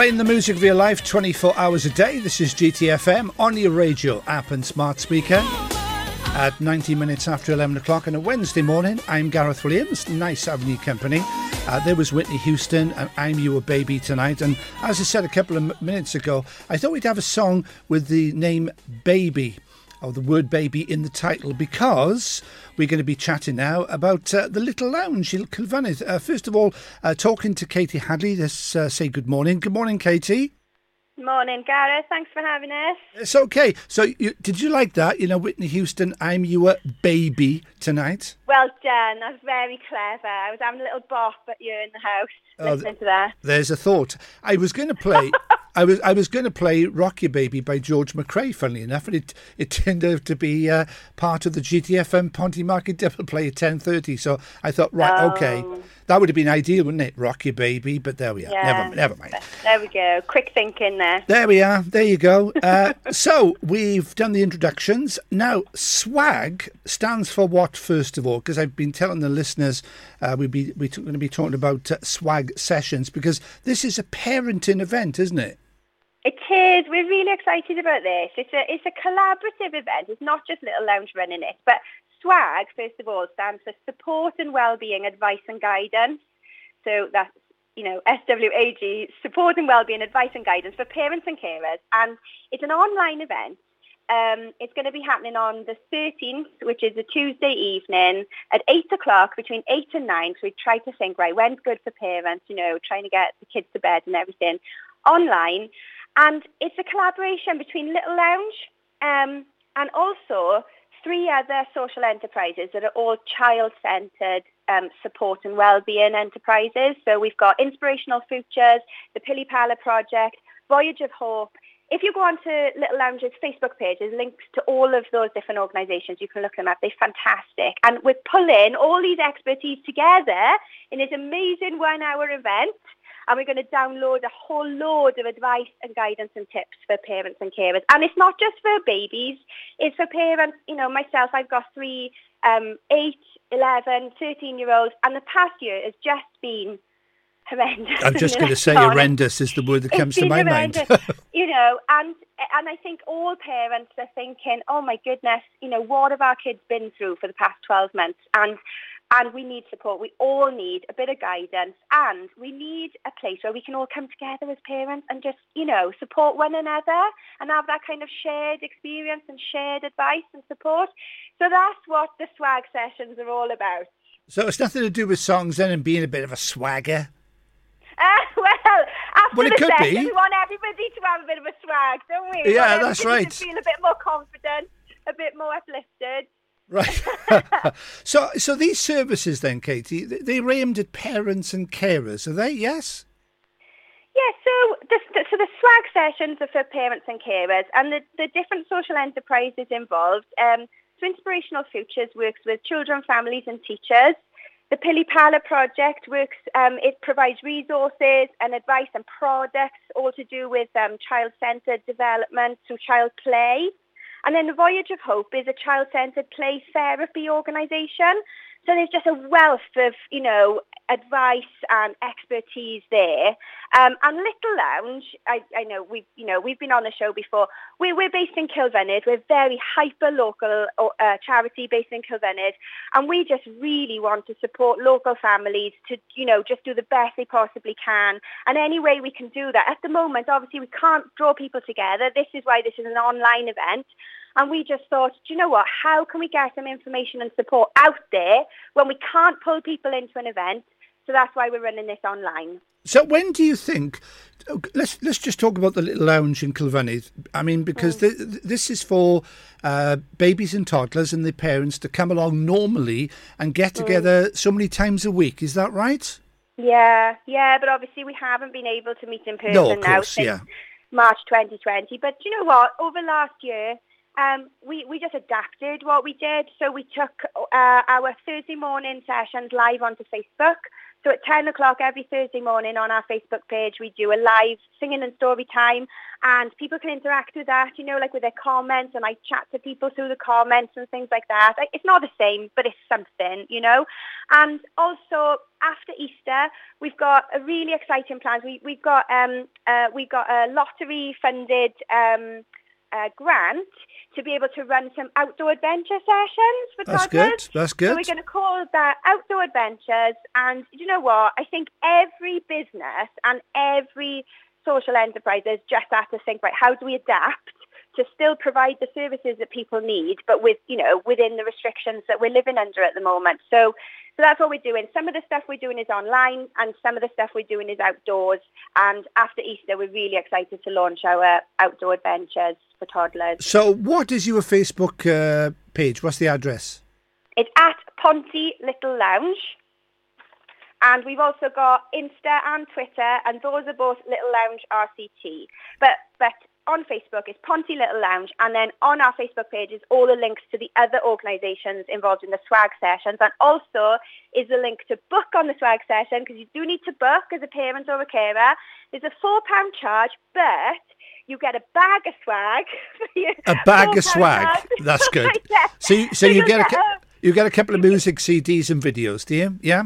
Playing the music of your life 24 hours a day. This is GTFM on your radio app and smart speaker. At 90 minutes after 11 o'clock on a Wednesday morning, I'm Gareth Williams. Nice having you company. Uh, there was Whitney Houston and I'm Your Baby tonight. And as I said a couple of minutes ago, I thought we'd have a song with the name Baby or the word baby in the title because we're going to be chatting now about uh, the Little Lounge in Cilfynydd. Uh, first of all, uh, talking to Katie Hadley. Let's uh, say good morning. Good morning, Katie. Morning, Gareth. Thanks for having us. It's okay. So, you, did you like that? You know, Whitney Houston, I'm your baby tonight. Well done. That's very clever. I was having a little bop at you in the house oh, to that. There's a thought. I was going to play. I was I was going to play "Rock Your Baby" by George McCrae. Funnily enough, and it it turned out to be uh, part of the GTFM Ponty Market Double Play at ten thirty. So I thought, right, oh. okay, that would have been ideal, wouldn't it? "Rock Your Baby," but there we are. Yeah. Never, never mind. There we go. Quick thinking there. There we are. There you go. Uh, so we've done the introductions. Now, swag stands for what? First of all, because I've been telling the listeners uh, we'll be we're going to be talking about uh, swag sessions because this is a parenting event, isn't it? It is. We're really excited about this. It's a it's a collaborative event. It's not just Little Lounge running it, but SWAG first of all stands for Support and Wellbeing Advice and Guidance. So that's you know SWAG Support and Wellbeing Advice and Guidance for parents and carers, and it's an online event. Um, it's going to be happening on the 13th, which is a Tuesday evening at 8 o'clock, between 8 and 9. So we try to think, right, when's good for parents, you know, trying to get the kids to bed and everything online. And it's a collaboration between Little Lounge um, and also three other social enterprises that are all child-centred um, support and well-being enterprises. So we've got Inspirational Futures, the Pili Pala Project, Voyage of Hope. If you go onto Little Lounge's Facebook page, there's links to all of those different organisations. You can look them up. They're fantastic. And we're pulling all these expertise together in this amazing one-hour event and we're going to download a whole load of advice and guidance and tips for parents and carers. And it's not just for babies, it's for parents, you know, myself, I've got three, um, 8, 11, 13 year olds, and the past year has just been horrendous. I'm just going to say horrendous is the word that comes to my horrendous. mind. you know, and and I think all parents are thinking, oh my goodness, you know, what have our kids been through for the past 12 months? And and we need support. We all need a bit of guidance and we need a place where we can all come together as parents and just, you know, support one another and have that kind of shared experience and shared advice and support. So that's what the swag sessions are all about. So it's nothing to do with songs then and being a bit of a swagger? Uh, well, after well, it the could session, be. we want everybody to have a bit of a swag, don't we? Yeah, that's right. Feel a bit more confident, a bit more uplifted. Right. so, so these services then, Katie, they're aimed at parents and carers, are they? Yes. Yeah, so the, so the swag sessions are for parents and carers, and the, the different social enterprises involved. Um, so Inspirational Futures works with children, families, and teachers. The Pili Pala project works. Um, it provides resources and advice and products, all to do with um, child-centered development through child play. And then the Voyage of Hope is a child-centered play therapy organisation. So there's just a wealth of, you know, advice and expertise there. Um, and Little Lounge, I, I, know we've, you know, we've been on the show before. We, we're based in Cilfynydd. We're very hyper local uh, charity based in Cilfynydd, and we just really want to support local families to, you know, just do the best they possibly can. And any way we can do that. At the moment, obviously, we can't draw people together. This is why this is an online event. And we just thought, do you know what? How can we get some information and support out there when we can't pull people into an event? So that's why we're running this online. So when do you think? Let's let's just talk about the little lounge in Cilfynydd. I mean, because mm. the, this is for uh, babies and toddlers and their parents to come along normally and get mm. together mm. so many times a week. Is that right? Yeah, yeah. But obviously, we haven't been able to meet in person no, of now since yeah. March 2020. But you know what? Over last year, um, we, we just adapted what we did. So we took uh, our Thursday morning sessions live onto Facebook. So at 10 o'clock every Thursday morning on our Facebook page, we do a live singing and story time and people can interact with that, you know, like with their comments and I chat to people through the comments and things like that. It's not the same, but it's something, you know. And also after Easter, we've got a really exciting plans. We, we've got um, uh, we've got a lottery funded um, uh, grant to be able to run some outdoor adventure sessions for That's toddlers. good. That's good. So we're going to call that outdoor adventures. And you know what? I think every business and every social enterprise has just had to think, right, how do we adapt to still provide the services that people need, but with, you know, within the restrictions that we're living under at the moment. So, so that's what we're doing. Some of the stuff we're doing is online and some of the stuff we're doing is outdoors. And after Easter, we're really excited to launch our outdoor adventures for toddlers. So, what is your Facebook uh, page? What's the address? It's at Ponty Little Lounge. And we've also got Insta and Twitter, and those are both Little Lounge RCT. But but on Facebook is Ponty Little Lounge, and then on our Facebook page is all the links to the other organisations involved in the swag sessions, and also is the link to book on the swag session because you do need to book as a parent or a carer. There's a four pound charge, but you get a bag of swag. a bag of swag. Charge. That's good. yeah. So you, so you get a you get a couple of music CDs and videos, do you? Yeah.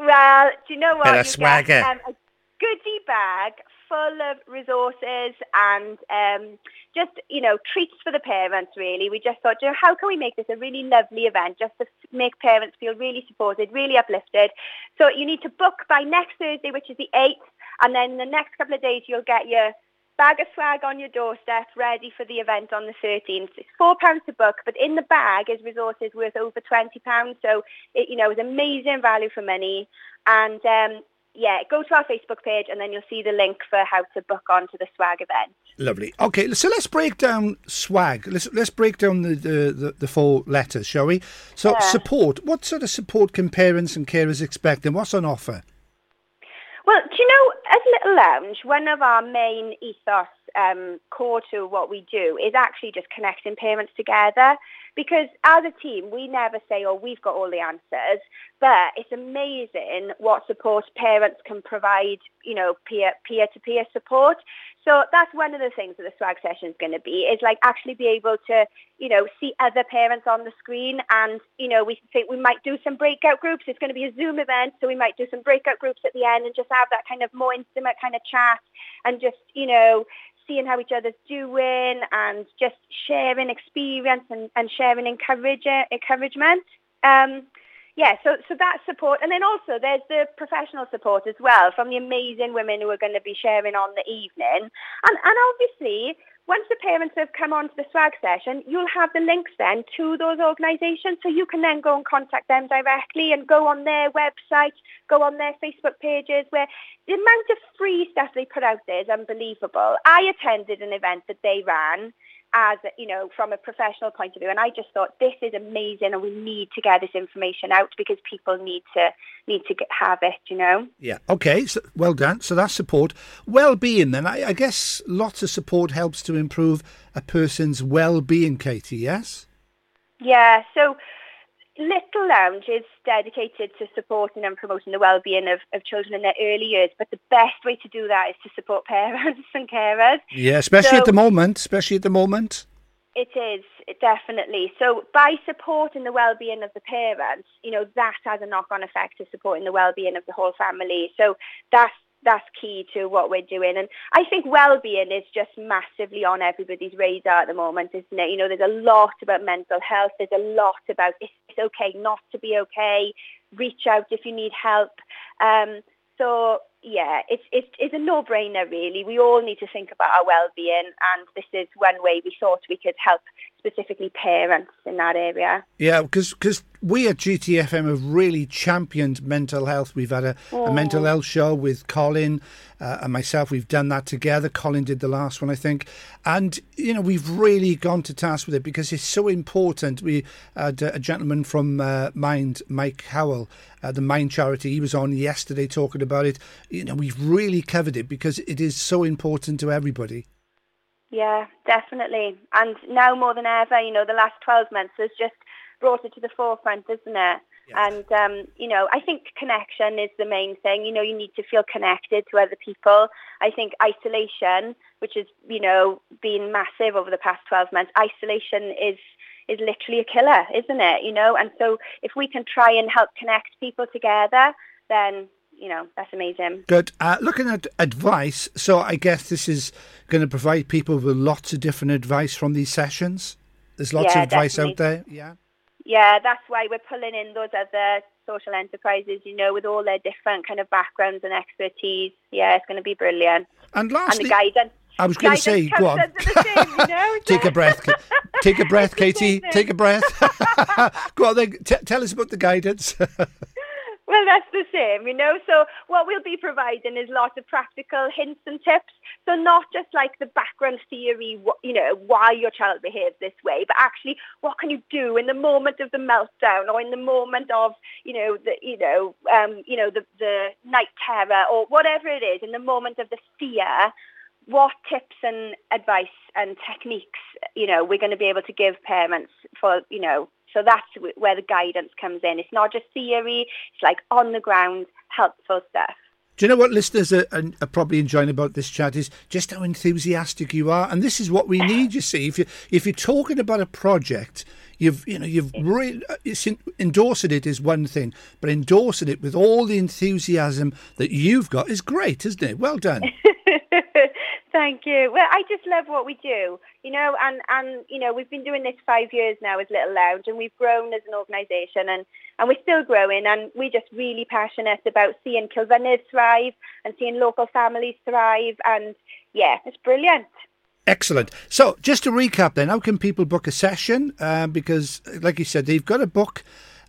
Well, do you know what? Bit of swagger. Get, um, a goodie bag full of resources and um, just, you know, treats for the parents, really. We just thought, you know, how can we make this a really lovely event just to make parents feel really supported, really uplifted? So you need to book by next Thursday, which is the 8th, and then the next couple of days you'll get your bag of swag on your doorstep ready for the event on the 13th. It's £4 to book, but in the bag is resources worth over £20. So, it, you know, it's amazing value for money. And um, yeah, go to our Facebook page and then you'll see the link for how to book onto the swag event. Lovely. Okay, so let's break down swag. Let's let's break down the the, the, the four letters, shall we? So yeah. support. What sort of support can parents and carers expect, and what's on offer? Well, do you know, as Little Lounge, one of our main ethos um, core to what we do is actually just connecting parents together. Because as a team, we never say, oh, we've got all the answers, but it's amazing what support parents can provide, you know, peer, peer-to-peer support. So that's one of the things that the swag session is going to be, is like actually be able to, you know, see other parents on the screen and, you know, we think we might do some breakout groups. It's going to be a Zoom event, so we might do some breakout groups at the end and just have that kind of more intimate kind of chat and just, you know, seeing how each other's doing and just sharing experience and, and sharing encourage, encouragement. Um, yeah, so so that support, and then also there's the professional support as well from the amazing women who are going to be sharing on the evening, and and obviously once the parents have come onto the swag session, you'll have the links then to those organisations, so you can then go and contact them directly and go on their website, go on their Facebook pages, where the amount of free stuff they put out there is unbelievable. I attended an event that they ran as, you know, from a professional point of view. And I just thought this is amazing and we need to get this information out because people need to need to get, have it, you know. Yeah. Okay. So, well done. So that's support. Well-being then. I, I guess lots of support helps to improve a person's well-being, Katie, yes? Yeah. So Little Lounge is dedicated to supporting and promoting the well-being of, of children in their early years, but the best way to do that is to support parents and carers. Yeah, especially so, at the moment, especially at the moment. It is, definitely. So by supporting the well-being of the parents, you know, that has a knock-on effect to supporting the well-being of the whole family. So that's that's key to what we're doing. And I think well-being is just massively on everybody's radar at the moment, isn't it? You know, there's a lot about mental health. There's a lot about it's okay not to be okay. Reach out if you need help. Um, so yeah, it's, it's, it's a no-brainer really. We all need to think about our well-being and this is one way we thought we could help specifically parents in that area. Yeah, because cause we at GTFM have really championed mental health. We've had a, a mental health show with Colin uh, and myself. We've done that together. Colin did the last one, I think. And, you know, we've really gone to task with it because it's so important. We had a gentleman from uh, Mind, Mike Howell, uh, the Mind charity. He was on yesterday talking about it. You know, we've really covered it because it is so important to everybody. Yeah, definitely. And now more than ever, you know, the last 12 months has just brought it to the forefront, isn't it? Yeah. And, um, you know, I think connection is the main thing. You know, you need to feel connected to other people. I think isolation, which has, you know, been massive over the past 12 months, isolation is is literally a killer, isn't it? You know, and so if we can try and help connect people together, then you know, that's amazing. Good. Uh, looking at advice, so I guess this is going to provide people with lots of different advice from these sessions. There's lots yeah, of advice definitely. out there. Yeah. Yeah, that's why we're pulling in those other social enterprises, you know, with all their different kind of backgrounds and expertise. Yeah, it's going to be brilliant. And lastly, and the guidance. I was going to say, go on. Same, you know? Take a breath. Take a breath, Katie. Take a breath. go on then. T- tell us about the guidance. Well, that's the same, you know. So what we'll be providing is lots of practical hints and tips. So not just like the background theory, you know, why your child behaves this way, but actually what can you do in the moment of the meltdown or in the moment of, you know, the, you know, um, you know, the, the night terror or whatever it is, in the moment of the fear, what tips and advice and techniques, you know, we're going to be able to give parents for, you know, so that's where the guidance comes in. It's not just theory, it's like on the ground, helpful stuff. Do you know what listeners are, are, probably enjoying about this chat is just how enthusiastic you are, and this is what we need. You see, if you if you're talking about a project, you've you know you've really uh, endorsing it is one thing, but endorsing it with all the enthusiasm that you've got is great, isn't it? Well done. Thank you. Well, I just love what we do, you know, and, and, you know, we've been doing this five years now as Little Lounge and we've grown as an organisation and, and we're still growing and we're just really passionate about seeing Cilfynydd thrive and seeing local families thrive and, yeah, it's brilliant. Excellent. So, just to recap then, how can people book a session? Um, because, like you said, they've got a book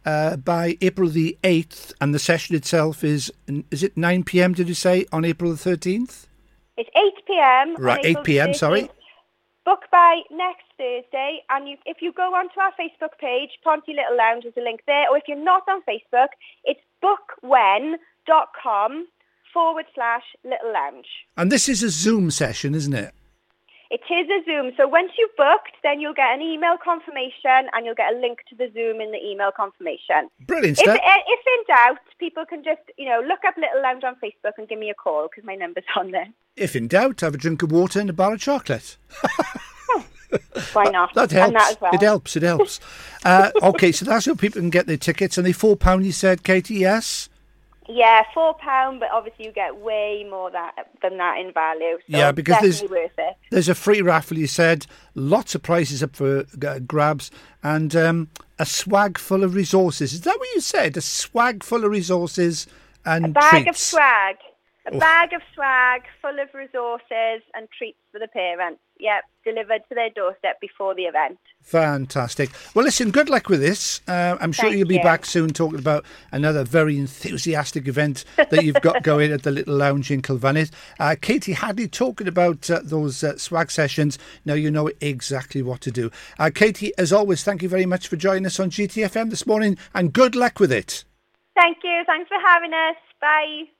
uh, by April the 8th and the session itself is, is it 9pm, did you say, on April the 13th? It's 8 p.m. Right, 8 p.m. Sorry. Book by next Thursday, and you, if you go onto our Facebook page, Ponty Little Lounge, there's a link there. Or if you're not on Facebook, it's bookwhen.com forward slash Little Lounge. And this is a Zoom session, isn't it? It is a Zoom. So once you've booked, then you'll get an email confirmation and you'll get a link to the Zoom in the email confirmation. Brilliant stuff. If, eh, if in doubt, people can just, you know, look up Little Lounge on Facebook and give me a call because my number's on there. If in doubt, have a drink of water and a bar of chocolate. Why not? That, helps. That well. It helps. It helps. uh, okay, so that's how people can get their tickets. And they £4, you said, Katie, yes? Yeah, four pound, but obviously you get way more that than that in value. So yeah, because there's worth it. there's a free raffle. You said lots of prizes up for uh, grabs and um, a swag full of resources. Is that what you said? A swag full of resources and a bag treats. of swag. A oh. bag of swag full of resources and treats for the parents. Yep, delivered to their doorstep before the event. Fantastic. Well, listen, good luck with this. Uh, I'm sure Thank you'll be you. back soon talking about another very enthusiastic event that you've got going at the Little Lounge in Cilfynydd. Uh, Katie Hadley talking about uh, those uh, swag sessions. Now you know exactly what to do. Uh, Katie, as always, thank you very much for joining us on GTFM this morning and good luck with it. Thank you. Thanks for having us. Bye.